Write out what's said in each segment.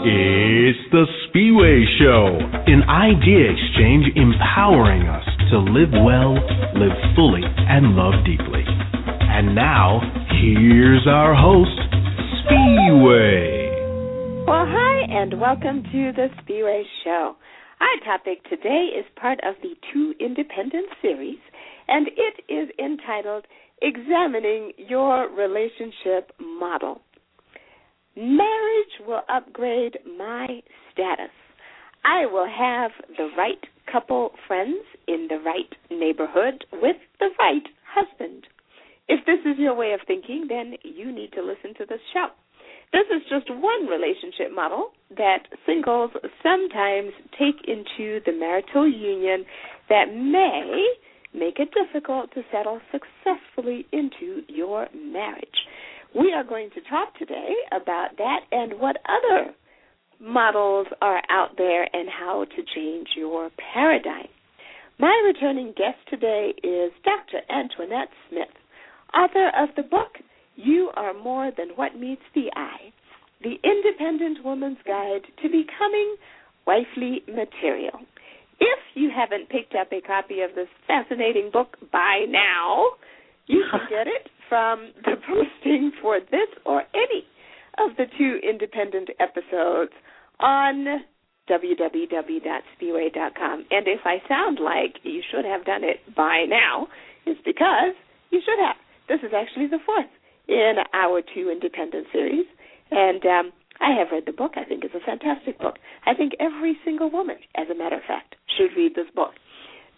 It's the Spiwe Show, an idea exchange empowering us to live well, live fully, and love deeply. And now, here's our host, Spiwe. Well, hi, and welcome to the Spiwe Show. Our topic today is part of the Too Independent series, and it is entitled Examining Your Relationship Model. Marriage will upgrade my status. I will have the right couple friends in the right neighborhood with the right husband. If this is your way of thinking, then you need to listen to this show. This is just one relationship model that singles sometimes take into the marital union that may make it difficult to settle successfully into your marriage. We are going to talk today about that and what other models are out there and how to change your paradigm. My returning guest today is Dr. Antoinette Smith, author of the book You Are More Than What Meets the Eye The Independent Woman's Guide to Becoming Wifely Material. If you haven't picked up a copy of this fascinating book by now, you can get it from the posting for this or any of the too independent episodes on www.spiwe.com. And if I sound like you should have done it by now, it's because you should have. This is actually the fourth in our too independent series. And um, I have read the book. I think it's a fantastic book. I think every single woman, as a matter of fact, should read this book.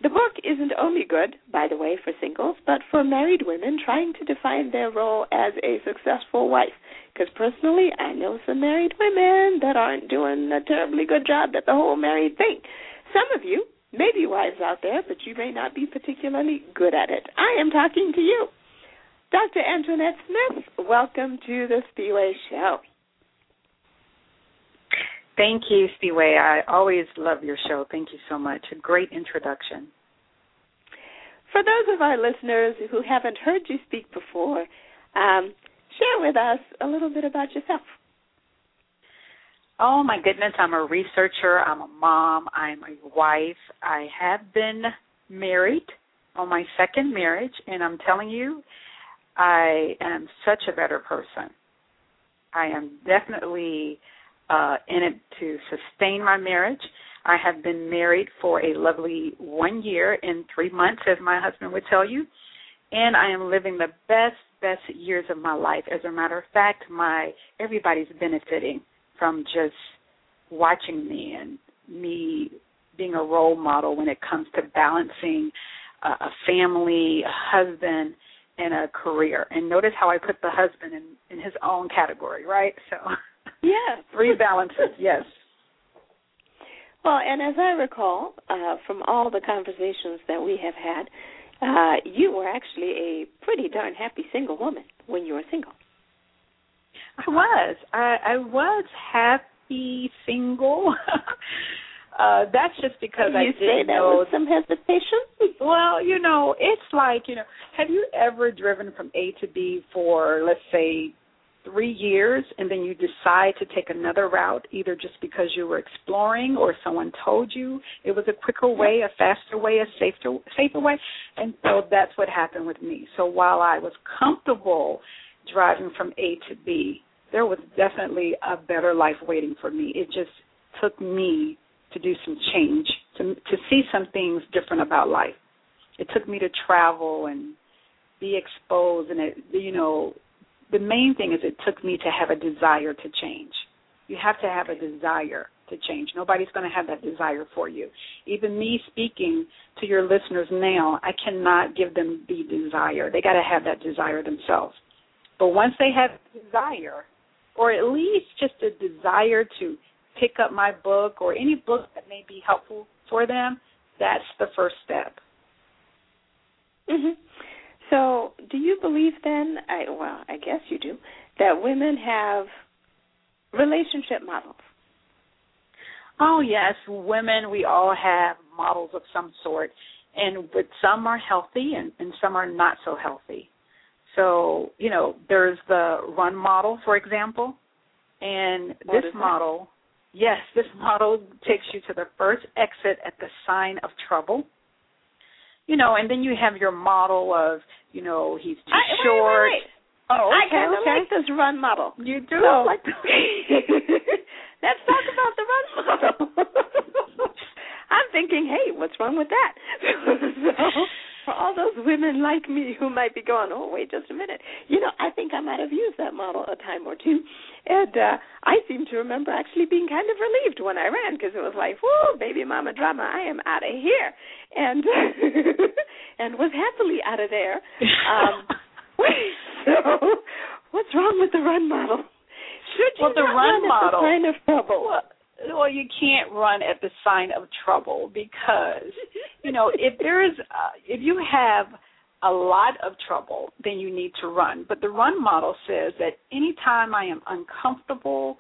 The book isn't only good, by the way, for singles, but for married women trying to define their role as a successful wife. Because personally, I know some married women that aren't doing a terribly good job at the whole married thing. Some of you may be wives out there, but you may not be particularly good at it. I am talking to you. Dr. Antoinette Smith, welcome to the Spiwe Show. Thank you, Spiwe. I always love your show. Thank you so much. A great introduction. For those of our listeners who haven't heard you speak before, um, share with us a little bit about yourself. Oh my goodness, I'm a researcher, I'm a mom, I'm a wife. I have been married on my second marriage, and I'm telling you, I am such a better person. I am definitely uh, in it to sustain my marriage. I have been married for a lovely one year and three months, as my husband would tell you, and I am living the best, best years of my life. As a matter of fact, my everybody's benefiting from just watching me and me being a role model when it comes to balancing a, a family, a husband, and a career. And notice how I put the husband in in his own category, right? So yeah, three balances, yes. Well, and as I recall uh, from all the conversations that we have had, uh, you were actually a pretty darn happy single woman when you were single. I was. I, I was happy single. uh that's just because you I that know some hesitation. Well, you know, it's like, you know, have you ever driven from A to B for let's say three years and then you decide to take another route either just because you were exploring or someone told you it was a quicker way, a faster way, a safer safer way. And so that's what happened with me. So while I was comfortable driving from A to B, there was definitely a better life waiting for me. It just took me to do some change, to to see some things different about life. It took me to travel and be exposed and it you know the main thing is it took me to have a desire to change. You have to have a desire to change. Nobody's going to have that desire for you. Even me speaking to your listeners now, I cannot give them the desire. They got to have that desire themselves. But once they have desire, or at least just a desire to pick up my book or any book that may be helpful for them, that's the first step. Mhm. So, do you believe then? I, well, I guess you do that women have relationship models. Oh yes, women we all have models of some sort, and but some are healthy and, and some are not so healthy. So you know, there's the run model, for example, and What this is that? model, Yes, this model takes you to the first exit at the sign of trouble. You know, and then you have your model of, you know, he's too I, short. Wait, wait, wait. Oh, okay, I kind of okay. like this run model. You do So- like Let's talk about the run model. I'm thinking, hey, what's wrong with that? so, for all those women like me who might be going, oh, wait just a minute. You know, I think I might have used that model a time or two. And uh, I seem to remember actually being kind of relieved when I ran because it was like, whoa, baby mama drama, I am out of here. And and was happily out of there. Um, so, what's wrong with the run model? Should you Well, the run run model- sign of trouble? Well, well, you can't run at the sign of trouble because, you know, if there is, uh, if you have a lot of trouble, then you need to run. But the run model says that anytime I am uncomfortable,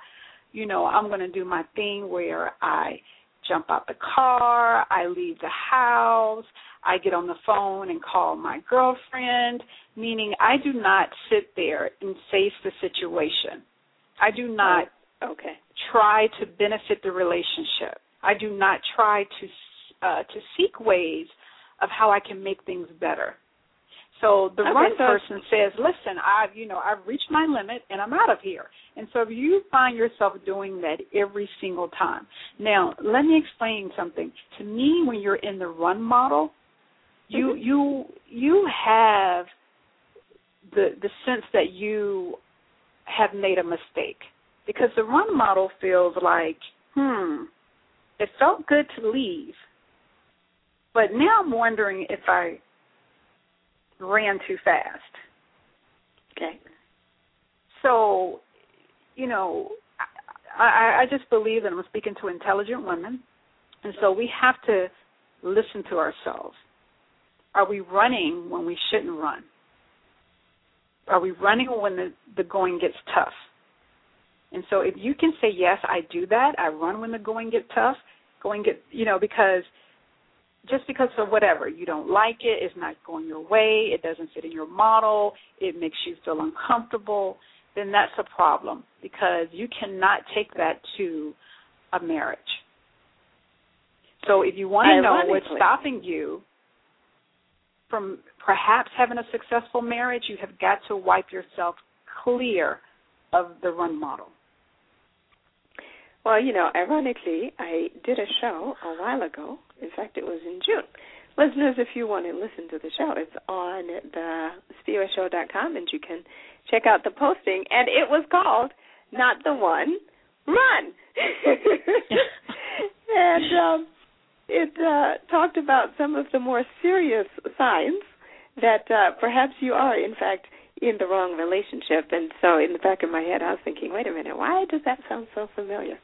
you know, I'm going to do my thing where I jump out the car, I leave the house, I get on the phone and call my girlfriend, meaning I do not sit there and face the situation. I do not Okay. try to benefit the relationship. I do not try to uh, to seek ways of how I can make things better. So the Okay, run so- person says, "Listen, I've you know I've reached my limit and I'm out of here." And so if you find yourself doing that every single time, now let me explain something. To me, when you're in the run model, you Mhm. you you have the the sense that you have made a mistake because the run model feels like, hmm, it felt good to leave, but now I'm wondering if I ran too fast. Okay. So, you know, I, I, just believe that I'm speaking to intelligent women, and so we have to listen to ourselves. Are we running when we shouldn't run? Are we running when the, the going gets tough? And so if you can say, yes, I do that, I run when the going gets tough, going get, you know, because just because of whatever, you don't like it, it's not going your way, it doesn't fit in your model, it makes you feel uncomfortable, then that's a problem because you cannot take that to a marriage. So if you want to know what's stopping you from perhaps having a successful marriage, you have got to wipe yourself clear of the run model. Well, you know, ironically, I did a show a while ago. In fact, it was in June. Listeners, if you want to listen to the show, it's on the com, and you can check out the posting. And it was called "Not the One, Run," and um, it uh, talked about some of the more serious signs that uh, perhaps you are, in fact, in the wrong relationship. And so, in the back of my head, I was thinking, wait a minute, why does that sound so familiar?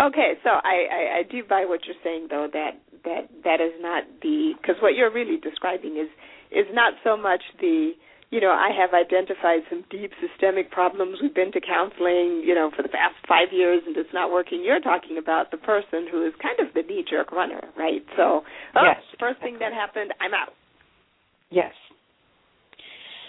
Okay, so I, I, I do buy what you're saying, though that that that is not the because what you're really describing is is not so much the you know I have identified some deep systemic problems. We've been to counseling, you know, for the past five years, and it's not working. You're talking about the person who is kind of the knee jerk runner, right? So, oh, Yes, first thing that happened, I'm out. Yes.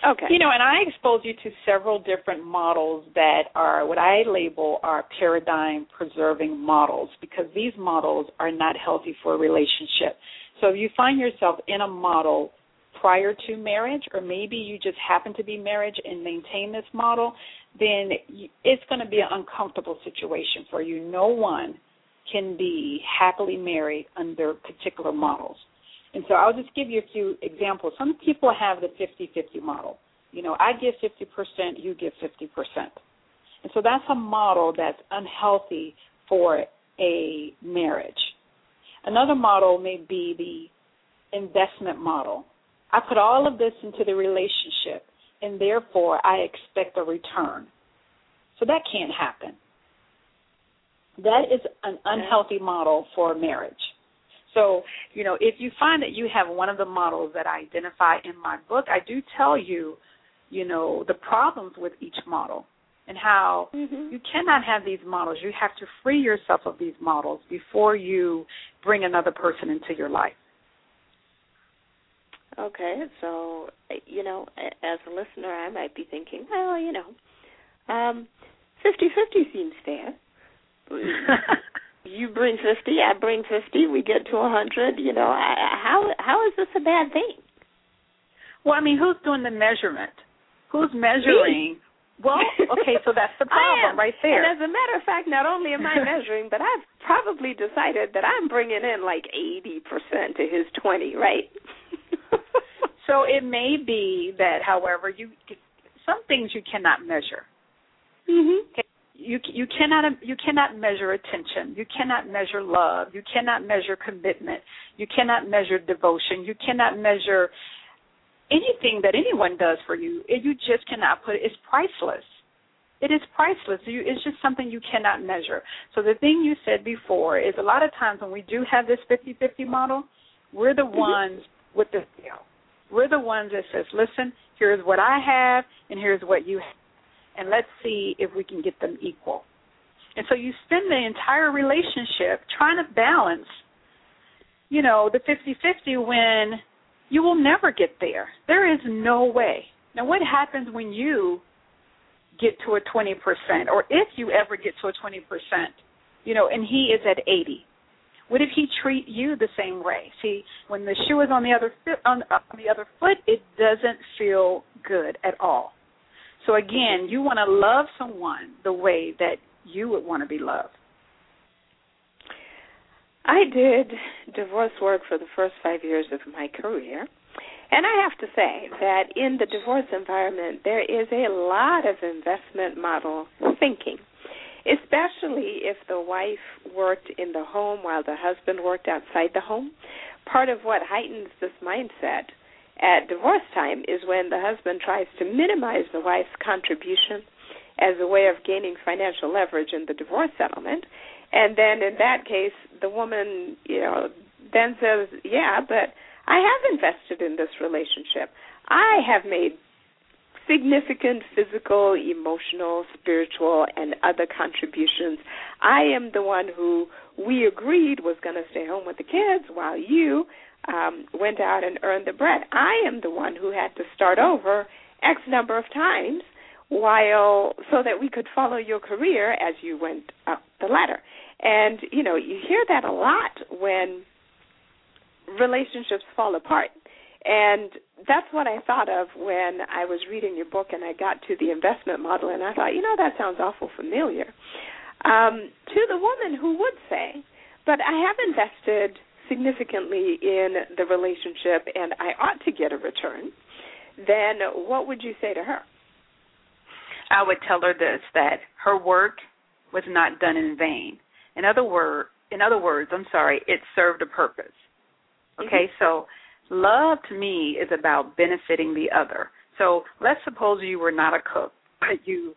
Okay. You know, and I expose you to several different models that are what I label are paradigm preserving models because these models are not healthy for a relationship. So if you find yourself in a model prior to marriage, or maybe you just happen to be married and maintain this model, then it's going to be an uncomfortable situation for you. No one can be happily married under particular models. And so I'll just give you a few examples. Some people have the 50-50 model. You know, I give 50%, you give 50%. And so that's a model that's unhealthy for a marriage. Another model may be the investment model. I put all of this into the relationship, and therefore I expect a return. So that can't happen. That is an unhealthy model for marriage. So, you know, if you find that you have one of the models that I identify in my book, I do tell you, you know, the problems with each model and how Mhm. you cannot have these models. You have to free yourself of these models before you bring another person into your life. Okay, so you know, as a listener, I might be thinking, well, you know, um, fifty-fifty seems fair. you bring 50, I bring 50, we get to a 100, you know, I, how how is this a bad thing? Well, I mean, who's doing the measurement? Who's measuring? Me. Well, okay, so that's the problem right there. And as a matter of fact, not only am I measuring, but I've probably decided that I'm bringing in like 80% to his 20, right? so it may be that, however, you some things you cannot measure. Mm-hmm. You you cannot you cannot measure attention. You cannot measure love. You cannot measure commitment. You cannot measure devotion. You cannot measure anything that anyone does for you, you just cannot put it. It's priceless. It is priceless. You, it's just something you cannot measure. So the thing you said before is a lot of times when we do have this 50-50 model, we're the mm-hmm. ones with the scale. We're the ones that says, listen, here's what I have and here's what you have. And let's see if we can get them equal. And so you spend the entire relationship trying to balance, you know, the 50-50 when you will never get there. There is no way. Now, what happens when you get to a 20%, or if you ever get to a 20%, you know, and he is at 80? What if he treat you the same way? See, when the shoe is on the other on, on the other foot, it doesn't feel good at all. So again, you want to love someone the way that you would want to be loved. I did divorce work for the first five years of my career. And I have to say that in the divorce environment, there is a lot of investment model thinking, especially if the wife worked in the home while the husband worked outside the home. Part of what heightens this mindset at divorce time is when the husband tries to minimize the wife's contribution as a way of gaining financial leverage in the divorce settlement and then in that case, the woman, you know, then says, "Yeah, but I have invested in this relationship. I have made significant physical, emotional, spiritual, and other contributions. I am the one who we agreed was going to stay home with the kids while you um, went out and earned the bread. I am the one who had to start over X number of times while so that we could follow your career as you went up the ladder. And you know, you hear that a lot when relationships fall apart. And that's what I thought of when I was reading your book and I got to the investment model and I thought, you know, that sounds awful familiar. Um, to the woman who would say, but I have invested significantly in the relationship and I ought to get a return, then what would you say to her? I would tell her this that her work was not done in vain. In other word, in other words, I'm sorry, it served a purpose. Okay, mm-hmm. so love to me is about benefiting the other. So let's suppose you were not a cook, but you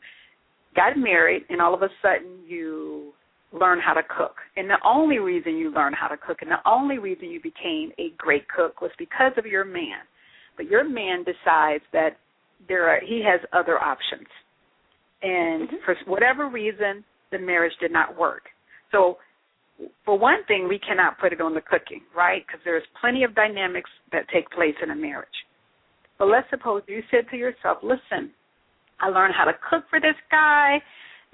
got married and all of a sudden you learn how to cook. And the only reason you learned how to cook and the only reason you became a great cook was because of your man. But your man decides that there are he has other options. And mm-hmm. for whatever reason the marriage did not work. So, for one thing, we cannot put it on the cooking, right? Because there's plenty of dynamics that take place in a marriage. But let's suppose you said to yourself, listen, I learned how to cook for this guy.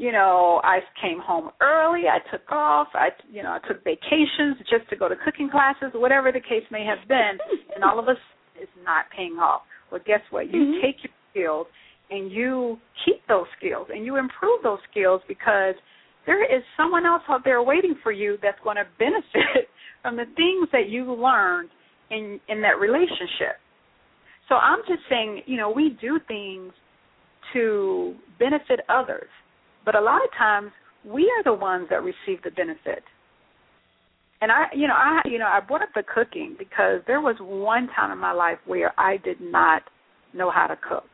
You know, I came home early. I took off. I, you know, I took vacations just to go to cooking classes, whatever the case may have been. And all of us is not paying off. Well, guess what? You mm-hmm. take your skills and you keep those skills and you improve those skills because – there is someone else out there waiting for you that's going to benefit from the things that you learned in in that relationship. So I'm just saying, you know, we do things to benefit others, but a lot of times we are the ones that receive the benefit. And I, you know, I, you know, I brought up the cooking because there was one time in my life where I did not know how to cook,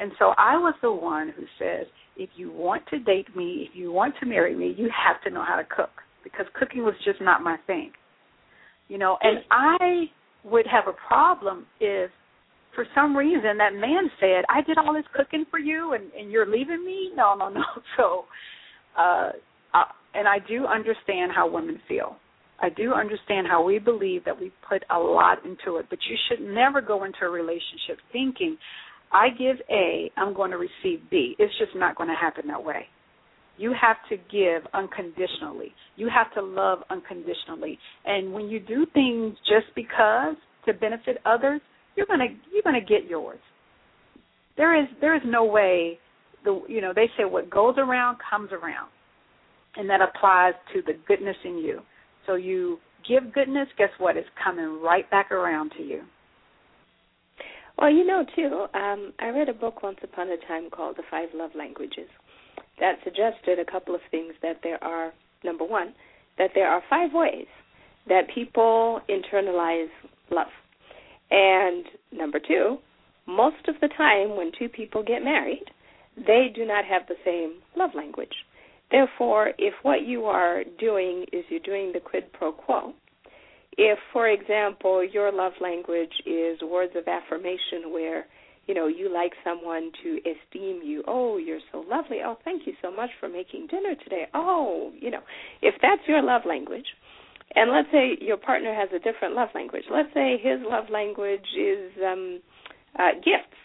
and so I was the one who says, if you want to date me, if you want to marry me, you have to know how to cook because cooking was just not my thing. You know, and I would have a problem if for some reason that man said, I did all this cooking for you and, and you're leaving me? No, no, no. So uh I, and I do understand how women feel. I do understand how we believe that we put a lot into it, but you should never go into a relationship thinking I give A, I'm going to receive B. It's just not going to happen that way. You have to give unconditionally. You have to love unconditionally. And when you do things just because to benefit others, you're gonna you're gonna get yours. There is there is no way the you know they say what goes around comes around, and that applies to the goodness in you. So you give goodness, guess what? It's coming right back around to you. Well, you know, too, um, I read a book once upon a time called The Five Love Languages that suggested a couple of things that there are, number one, that there are five ways that people internalize love. And number two, most of the time when two people get married, they do not have the same love language. Therefore, if what you are doing is you're doing the quid pro quo, if, for example, your love language is words of affirmation where, you know, you like someone to esteem you, oh, you're so lovely, oh, thank you so much for making dinner today, oh, you know, if that's your love language, and let's say your partner has a different love language. Let's say his love language is um uh gifts.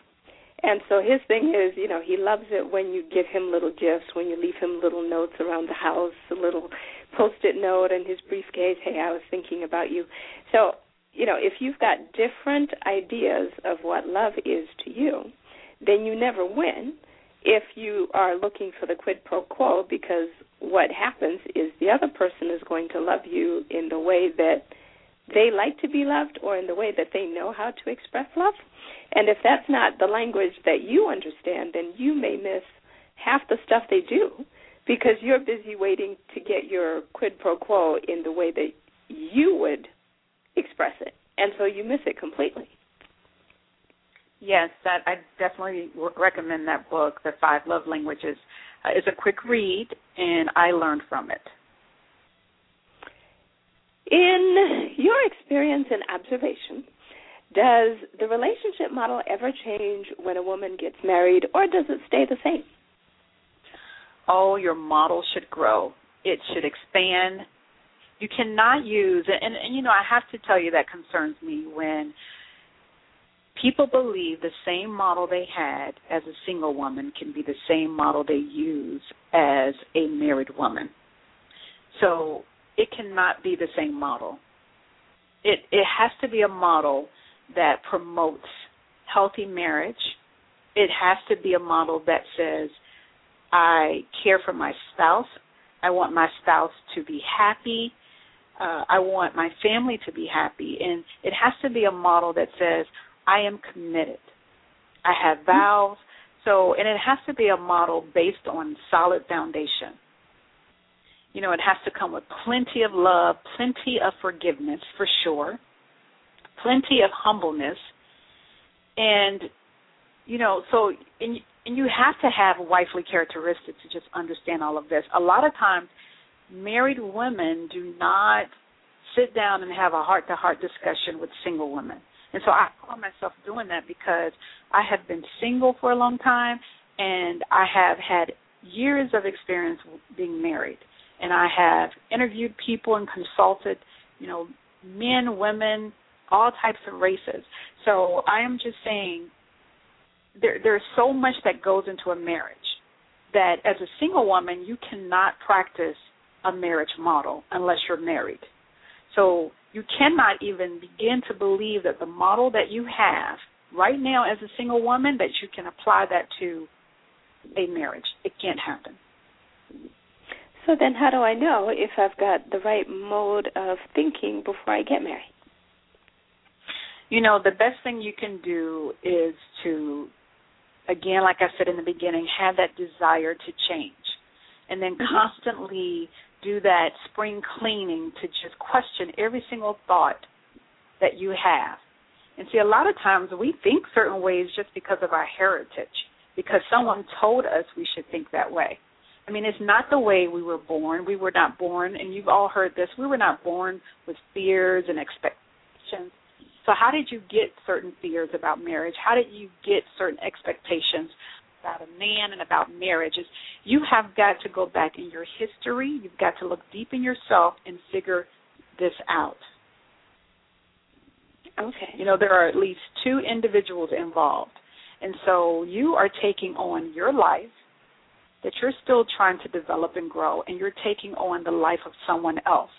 And so his thing is, you know, he loves it when you give him little gifts, when you leave him little notes around the house, a little post-it note in his briefcase, hey, I was thinking about you. So, you know, if you've got different ideas of what love is to you, then you never win if you are looking for the quid pro quo because what happens is the other person is going to love you in the way that they like to be loved or in the way that they know how to express love. And if that's not the language that you understand, then you may miss half the stuff they do because you're busy waiting to get your quid pro quo in the way that you would express it, and so you miss it completely. Yes, that I definitely recommend that book, The Five Love Languages. Uh, it's a quick read, and I learned from it. In your experience and observation, does the relationship model ever change when a woman gets married, or does it stay the same? oh, your model should grow. It should expand. You cannot use and, and you know I have to tell you that concerns me when people believe the same model they had as a single woman can be the same model they use as a married woman. So it cannot be the same model. It it has to be a model that promotes healthy marriage. It has to be a model that says I care for my spouse. I want my spouse to be happy. Uh, I want my family to be happy. And it has to be a model that says, I am committed. I have vows. So, and it has to be a model based on solid foundation. You know, it has to come with plenty of love, plenty of forgiveness for sure, plenty of humbleness. And, you know, so, and and you have to have wifely characteristics to just understand all of this. A lot of times, married women do not sit down and have a heart to heart discussion with single women. And so I call myself doing that because I have been single for a long time and I have had years of experience being married. And I have interviewed people and consulted, you know, men, women, all types of races. So I am just saying there there's so much that goes into a marriage that as a single woman you cannot practice a marriage model unless you're married. So you cannot even begin to believe that the model that you have right now as a single woman that you can apply that to a marriage. It can't happen. So then how do I know if I've got the right mode of thinking before I get married? You know, the best thing you can do is to again, like I said in the beginning, have that desire to change. And then mm-hmm. constantly do that spring cleaning to just question every single thought that you have. And see, a lot of times we think certain ways just because of our heritage, because someone told us we should think that way. I mean, it's not the way we were born. We were not born, and you've all heard this, we were not born with fears and expectations. So, how did you get certain fears about marriage? How did you get certain expectations about a man and about marriages? You have got to go back in your history. You've got to look deep in yourself and figure this out. Okay. You know, there are at least two individuals involved. And so you are taking on your life that you're still trying to develop and grow, and you're taking on the life of someone else.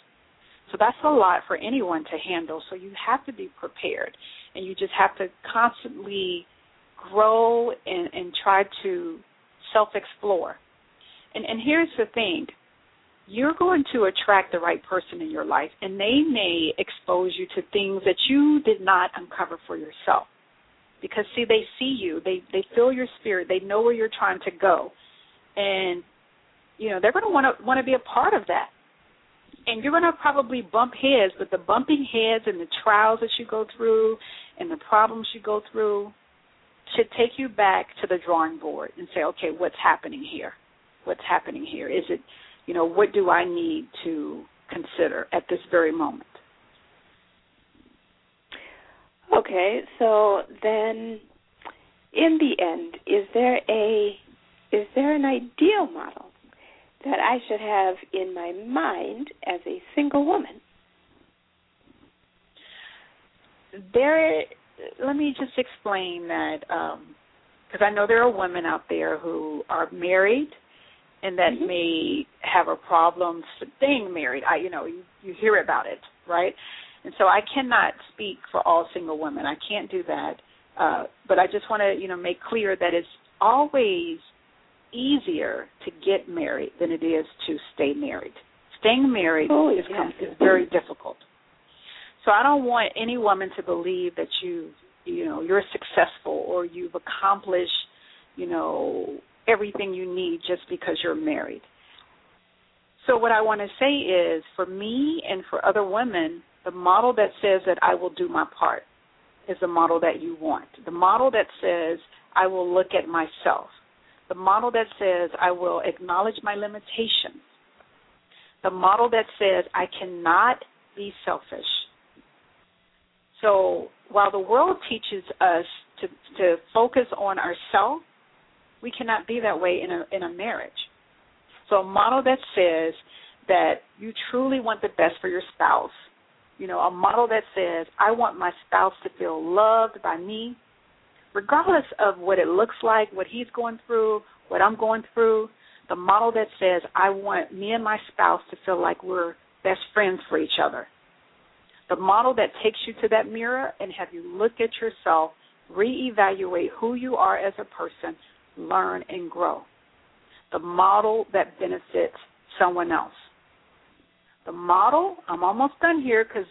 So that's a lot for anyone to handle. So you have to be prepared, and you just have to constantly grow and, and try to self explore. And, and here's the thing you're going to attract the right person in your life, and they may expose you to things that you did not uncover for yourself. Because see, they see you, they they feel your spirit, they know where you're trying to go, and you know they're going to want to want to be a part of that. And you're going to probably bump heads, but the bumping heads and the trials that you go through, and the problems you go through, should take you back to the drawing board and say, okay, what's happening here? What's happening here? Is it you know, what do I need to consider at this very moment? Okay, so then in the end, is there a is there an ideal model that I should have in my mind as a single woman? There let me just explain that because um, I know there are women out there who are married and that mm-hmm. may have a problem staying married. I, you know, you, you hear about it, right? And so I cannot speak for all single women. I can't do that. Uh, but I just want to, you know, make clear that it's always easier to get married than it is to stay married. Staying married oh, is, yes. is very difficult. So I don't want any woman to believe that you, you know, you're successful or you've accomplished, you know, everything you need just because you're married. So, what I want to say is for me and for other women, the model that says that I will do my part is the model that you want. The model that says I will look at myself. The model that says I will acknowledge my limitations. The model that says I cannot be selfish. So, while the world teaches us to, to focus on ourselves, we cannot be that way in a in a marriage. So a model that says that you truly want the best for your spouse. You know, a model that says I want my spouse to feel loved by me, regardless of what it looks like, what he's going through, what I'm going through. The model that says I want me and my spouse to feel like we're best friends for each other. The model that takes you to that mirror and have you look at yourself, reevaluate who you are as a person, learn, and grow. The model that benefits someone else. The model, I'm almost done here because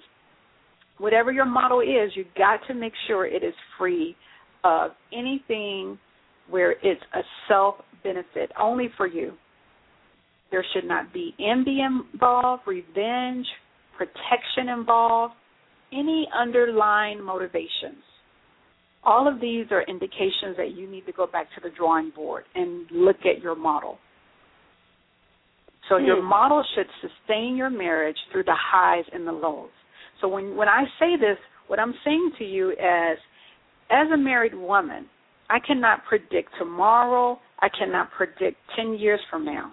whatever your model is, you've got to make sure it is free of anything where it's a self benefit only for you. There should not be envy involved, revenge, protection involved, any underlying motivations all of these are indications that you need to go back to the drawing board and look at your model. So mm. your model should sustain your marriage through the highs and the lows. So when when I say this, what I'm saying to you is as a married woman, I cannot predict tomorrow, I cannot predict 10 years from now.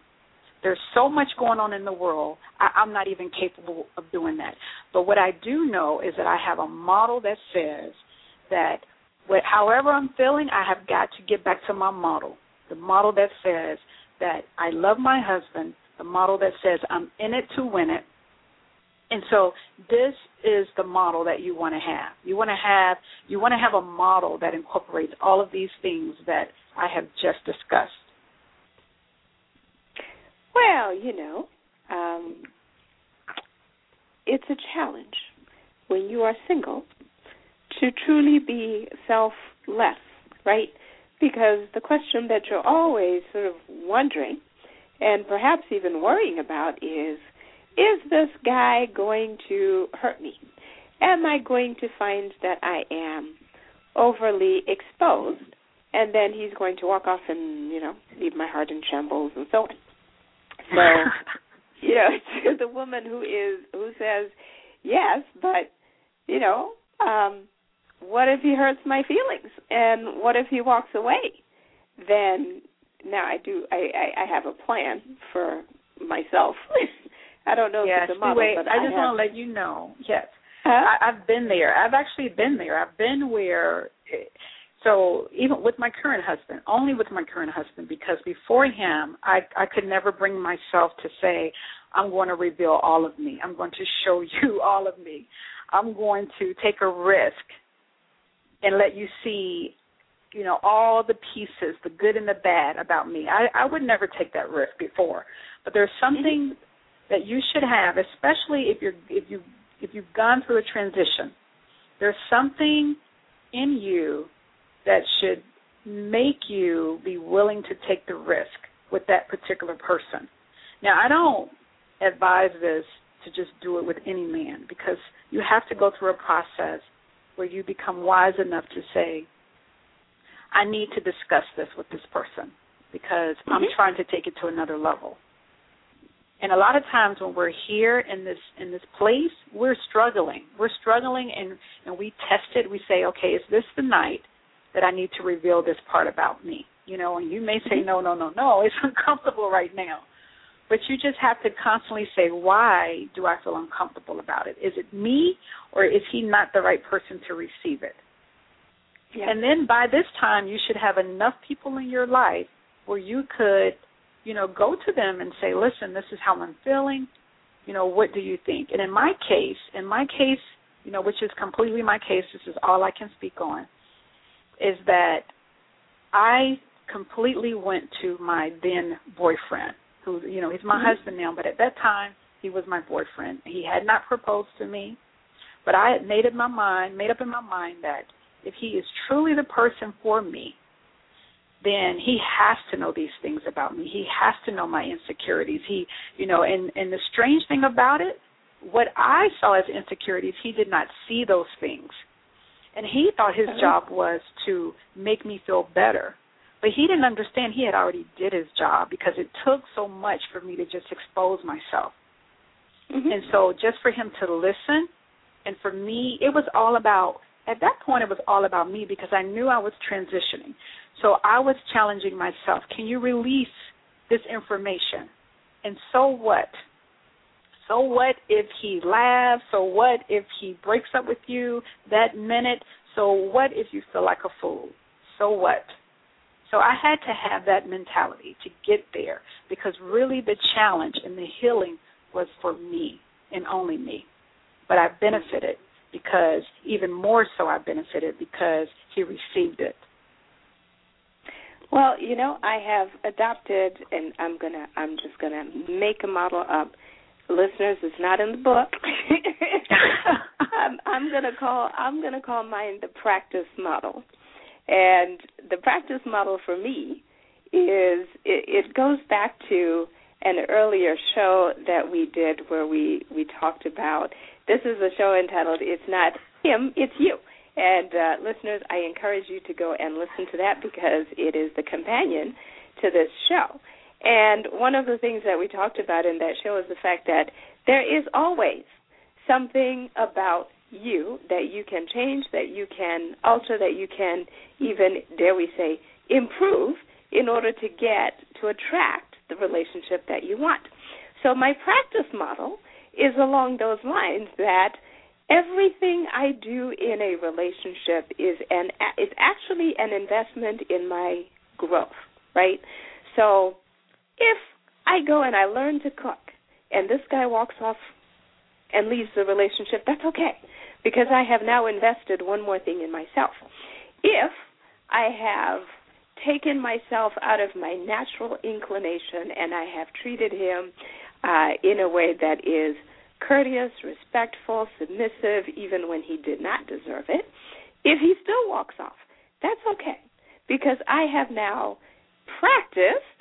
There's so much going on in the world. I, I'm not even capable of doing that. But what I do know is that I have a model that says that what, however I'm feeling, I have got to get back to my model. The model that says that I love my husband, the model that says I'm in it to win it. And so this is the model that you want to have. You want to have you want to have a model that incorporates all of these things that I have just discussed. Well, you know, um, it's a challenge when you are single to truly be selfless, right? Because the question that you're always sort of wondering and perhaps even worrying about is is this guy going to hurt me? Am I going to find that I am overly exposed and then he's going to walk off and, you know, leave my heart in shambles and so on. So, you know, to the woman who is who says yes, but you know, um what if he hurts my feelings? And what if he walks away? Then now i do i i, I have a plan for myself. I don't know yes, if it's a model wait, but i, I just have... want to let you know yes. Huh? I, i've been there. I've actually been there. I've been where So even with my current husband, only with my current husband, because before him, I I could never bring myself to say, I'm going to reveal all of me. I'm going to show you all of me. I'm going to take a risk and let you see, you know, all the pieces, the good and the bad about me. I I would never take that risk before, but there's mm-hmm. something that you should have, especially if you're if you if you've gone through a transition. There's something in you that should make you be willing to take the risk with that particular person. Now, I don't advise this to just do it with any man because you have to go through a process where you become wise enough to say, I need to discuss this with this person because mm-hmm. I'm trying to take it to another level. And a lot of times when we're here in this in this place, we're struggling. We're struggling and and we test it. We say, okay, is this the night that I need to reveal this part about me? You know, and you may say, mm-hmm. no, no, no, no, it's uncomfortable right now. But you just have to constantly say, why do I feel uncomfortable about it? Is it me or is he not the right person to receive it? Yeah. And then by this time, you should have enough people in your life where you could, you know, go to them and say, listen, this is how I'm feeling. You know, what do you think? And in my case, in my case, you know, which is completely my case, this is all I can speak on, is that I completely went to my then boyfriend who you know he's my mm-hmm. husband now, but at that time he was my boyfriend. He had not proposed to me, but I had made up my mind, made up in my mind that if he is truly the person for me, then he has to know these things about me. He has to know my insecurities. He, you know, and and the strange thing about it, what I saw as insecurities, he did not see those things. And he thought his uh-huh. job was to make me feel better. But he didn't understand he had already did his job because it took so much for me to just expose myself. Mm-hmm. And so just for him to listen and for me it was all about at that point it was all about me because I knew I was transitioning. So I was challenging myself, can you release this information? And so what? So what if he laughs? So what if he breaks up with you that minute? So what if you feel like a fool? So what? So I had to have that mentality to get there because really the challenge and the healing was for me and only me. But I benefited because even more so I benefited because he received it. Well, you know, I have adopted and I'm going to I'm just going to make a model up. Listeners, it's not in the book. I'm, I'm to call I'm to call mine the practice model and the practice model for me is it, it goes back to an earlier show that we did where we we talked about this is a show entitled "It's Not Him, It's You." And uh, listeners, I encourage you to go and listen to that because it is the companion to this show. And one of the things that we talked about in that show is the fact that there is always something about you that you can change, that you can alter, that you can even, dare we say, improve in order to get to attract the relationship that you want. So my practice model is along those lines that everything I do in a relationship is an is actually an investment in my growth, right? So if I go and I learn to cook and this guy walks off and leaves the relationship, that's okay because I have now invested one more thing in myself. If I have taken myself out of my natural inclination and I have treated him uh, in a way that is courteous, respectful, submissive, even when he did not deserve it, if he still walks off, that's okay because I have now practiced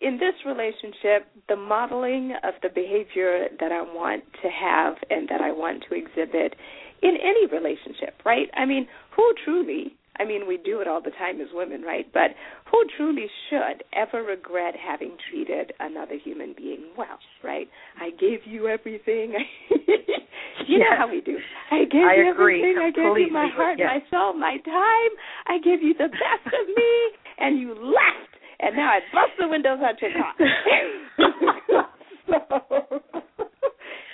in this relationship the modeling of the behavior that I want to have and that I want to exhibit in any relationship, right? I mean, who truly, I mean, we do it all the time as women, right? But who truly should ever regret having treated another human being well, right? I gave you everything. you yes. know how we do. I gave I you agree everything. I gave you my heart, yes. my soul, my time. I gave you the best of me, and you left. And now I bust the windows out your car.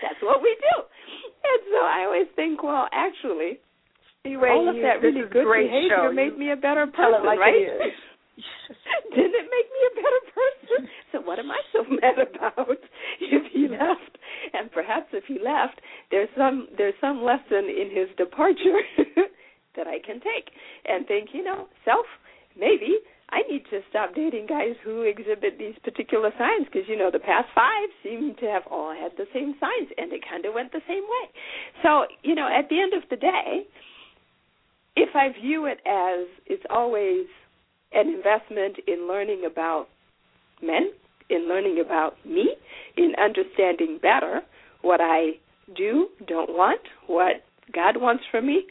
that's what we do. And so I always think, well, actually, Anyway, all of you, that really good behavior show. made you me a better person, like right? It. Didn't it make me a better person? So what am I so mad about if he left? And perhaps if he left, there's some there's some lesson in his departure that I can take and think, you know, self, maybe I need to stop dating guys who exhibit these particular signs because you know the past five seem to have all had the same signs and it kind of went the same way. So you know, at the end of the day, if I view it as it's always an investment in learning about men, in learning about me, in understanding better what I do, don't want, what God wants from me,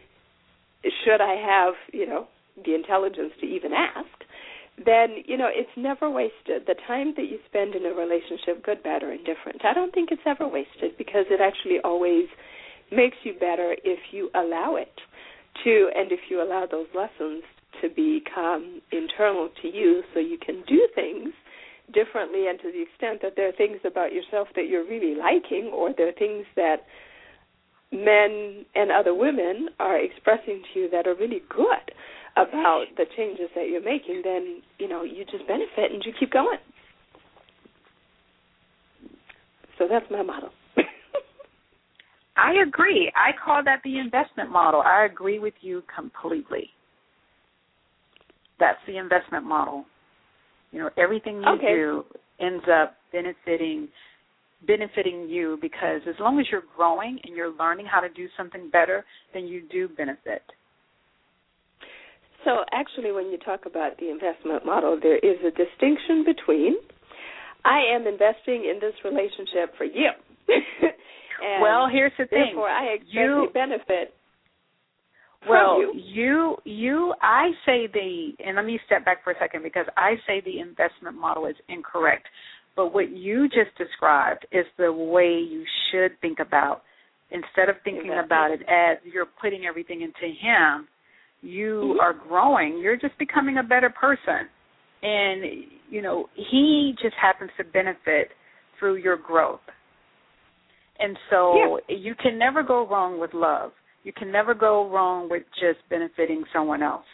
should I have, you know, the intelligence to even ask, then, you know, it's never wasted. The time that you spend in a relationship, good, bad, or indifferent, I don't think it's ever wasted because it actually always makes you better if you allow it to, and if you allow those lessons to become internal to you so you can do things differently and to the extent that there are things about yourself that you're really liking or there are things that men and other women are expressing to you that are really good about the changes that you're making, then you know you just benefit and you keep going. So that's my model. I agree. I call that the investment model. I agree with you completely. That's the investment model. You know, everything you okay. do ends up benefiting benefiting you because as long as you're growing and you're learning how to do something better, then you do benefit. So actually when you talk about the investment model, there is a distinction between I am investing in this relationship for you. well, here's the thing. Therefore I expect you, a benefit well, you. you you I say the and let me step back for a second because I say the investment model is incorrect. But what you just described is the way you should think about instead of thinking about it as you're putting everything into him, you are growing. You're just becoming a better person. And you know, he just happens to benefit through your growth. And so yeah. you can never go wrong with love. You can never go wrong with just benefiting someone else.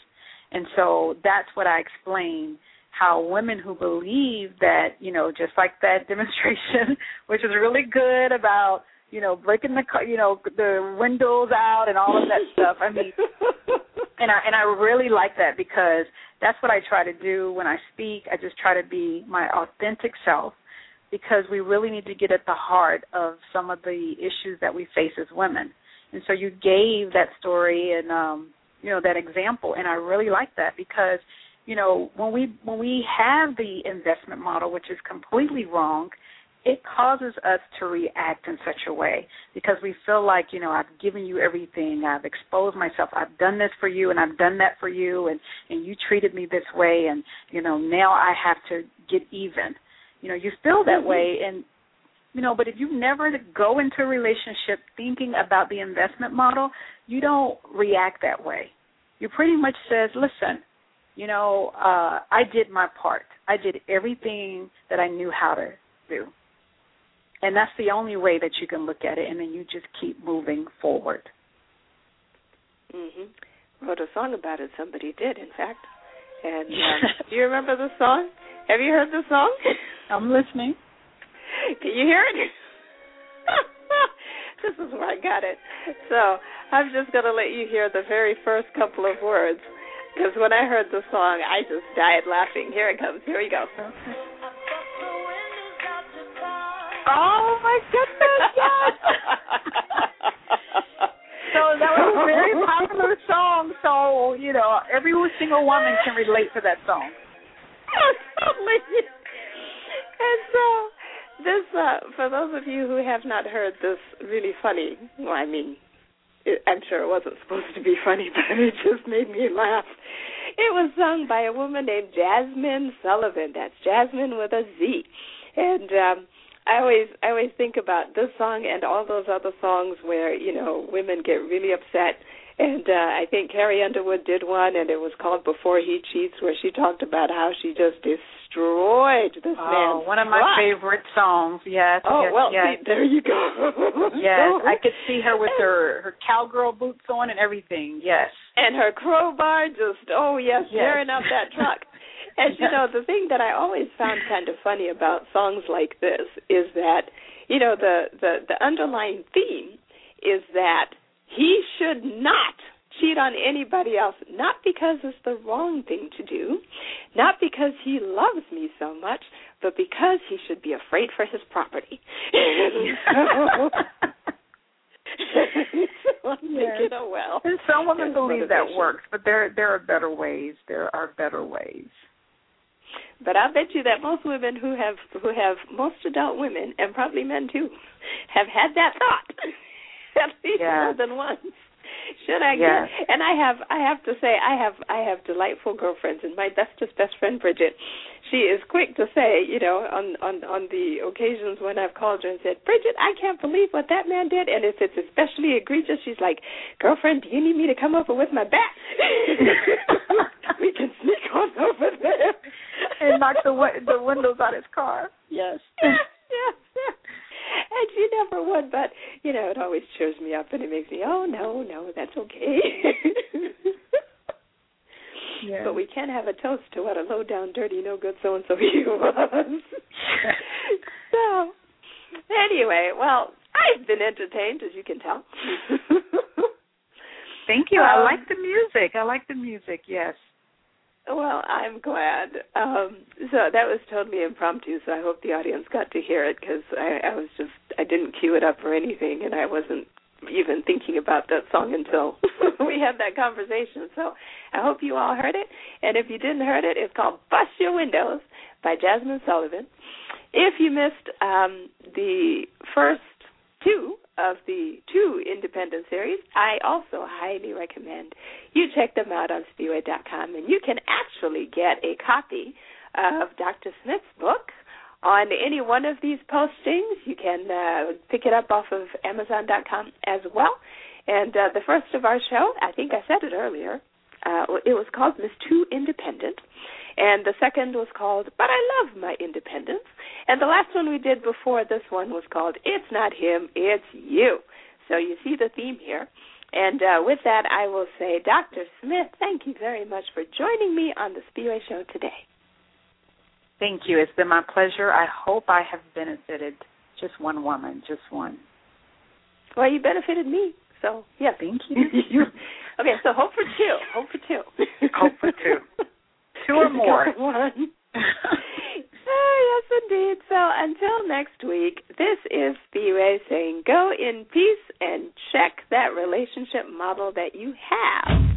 And so that's what I explain how women who believe that, you know, just like that demonstration, which is really good about, you know, breaking the you know, the windows out and all of that stuff. I mean, and I and I really like that because that's what I try to do when I speak. I just try to be my authentic self because we really need to get at the heart of some of the issues that we face as women. And so you gave that story and um, you know, that example and I really like that because you know, when we when we have the investment model which is completely wrong, it causes us to react in such a way because we feel like, you know, I've given you everything, I've exposed myself, I've done this for you and I've done that for you and and you treated me this way and you know, now I have to get even. You know, you feel that mm-hmm. way and you know, but if you never go into a relationship thinking about the investment model, you don't react that way. You pretty much says, "Listen, you know, uh, I did my part. I did everything that I knew how to do. And that's the only way that you can look at it, and then you just keep moving forward. Mhm. Wrote a song about it. Somebody did, in fact. And um, do you remember the song? Have you heard the song? I'm listening. Can you hear it? this is where I got it. So I'm just going to let you hear the very first couple of words because when I heard the song, I just died laughing. Here it comes. Here we go. Oh my goodness! Yes. so that was a very popular song. So you know, every single woman can relate to that song. and so this, uh, for those of you who have not heard this really funny, well, I mean, I'm sure it wasn't supposed to be funny, but it just made me laugh. It was sung by a woman named Jazmine Sullivan. That's Jazmine with a Z. And um I always I always think about this song and all those other songs where, you know, women get really upset and uh, I think Carrie Underwood did one, and it was called "Before He Cheats," where she talked about how she just destroyed this oh, man. one of my truck. favorite songs. Yes. Oh yes, well, yes. see, there you go. Yes, I could see her with her her cowgirl boots on and everything. Yes. and her crowbar just oh yes, Yes. tearing up that truck. And you know the thing that I always found kind of funny about songs like this is that you know the the the underlying theme is that he should not cheat on anybody else not because it's the wrong thing to do not because he loves me so much but because he should be afraid for his property so I'm thinking, oh well And some women believe that works, but there there are better ways. There are better ways. But I bet you that most women who have who have most adult women and probably men too have had that thought at least Yes. more than once. Should I Yes. get? And I have I have to say I have I have delightful girlfriends and my bestest best friend Bridget. She is quick to say, you know, on on on the occasions when I've called her and said, Bridget, I can't believe what that man did. And if it's especially egregious, she's like, girlfriend, do you need me to come over with my bat? we can sneak on over there and knock the the windows out his car. Yes. yeah, yeah. And she never would, but you know, it always cheers me up and it makes me, oh no, no, that's okay. Yes. But we can't have a toast to what a low down, dirty, no good so and so he was. so anyway, well, I've been entertained as you can tell. Thank you. I Um, like the music. I like the music. Yes. Well, I'm glad. Um, so that was totally impromptu. So I hope the audience got to hear it because I, I was just I didn't cue it up or anything, and I wasn't even thinking about that song until we had that conversation. So I hope you all heard it, and if you didn't heard it, it's called "Bust Your Windows" by Jazmine Sullivan. If you missed um, the first two of the two independent series, I also highly recommend you check them out on Spiwe.com, and you can actually get a copy of Dr. Smith's book on any one of these postings. You can uh, pick it up off of Amazon.com as well. And uh, the first of our show, I think I said it earlier, uh, it was called Miss Too Independent. And the second was called But I Love My Independence. And the last one we did before this one was called It's Not Him, It's You. So you see the theme here. And uh, with that, I will say, Dr. Smith, thank you very much for joining me on the Spiwe Show today. Thank you. It's been my pleasure. I hope I have benefited just one woman, just one. Well, you benefited me. So, yeah, Thank you. okay, so hope for two. Hope for two. Hope for two. Two or more. One. Oh, yes, indeed. So until next week, this is Spiwe saying go in peace and check that relationship model that you have.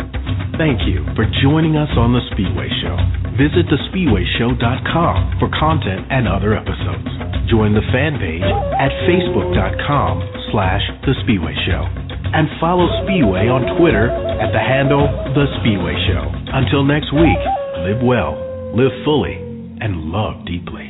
Thank you for joining us on The Spiwe Show. Visit theSpiweShow.com for content and other episodes. Join the fan page at facebook.com slash The Spiwe Show. And follow Spiwe on Twitter at the handle The Spiwe Show. Until next week, live well, live fully, and love deeply.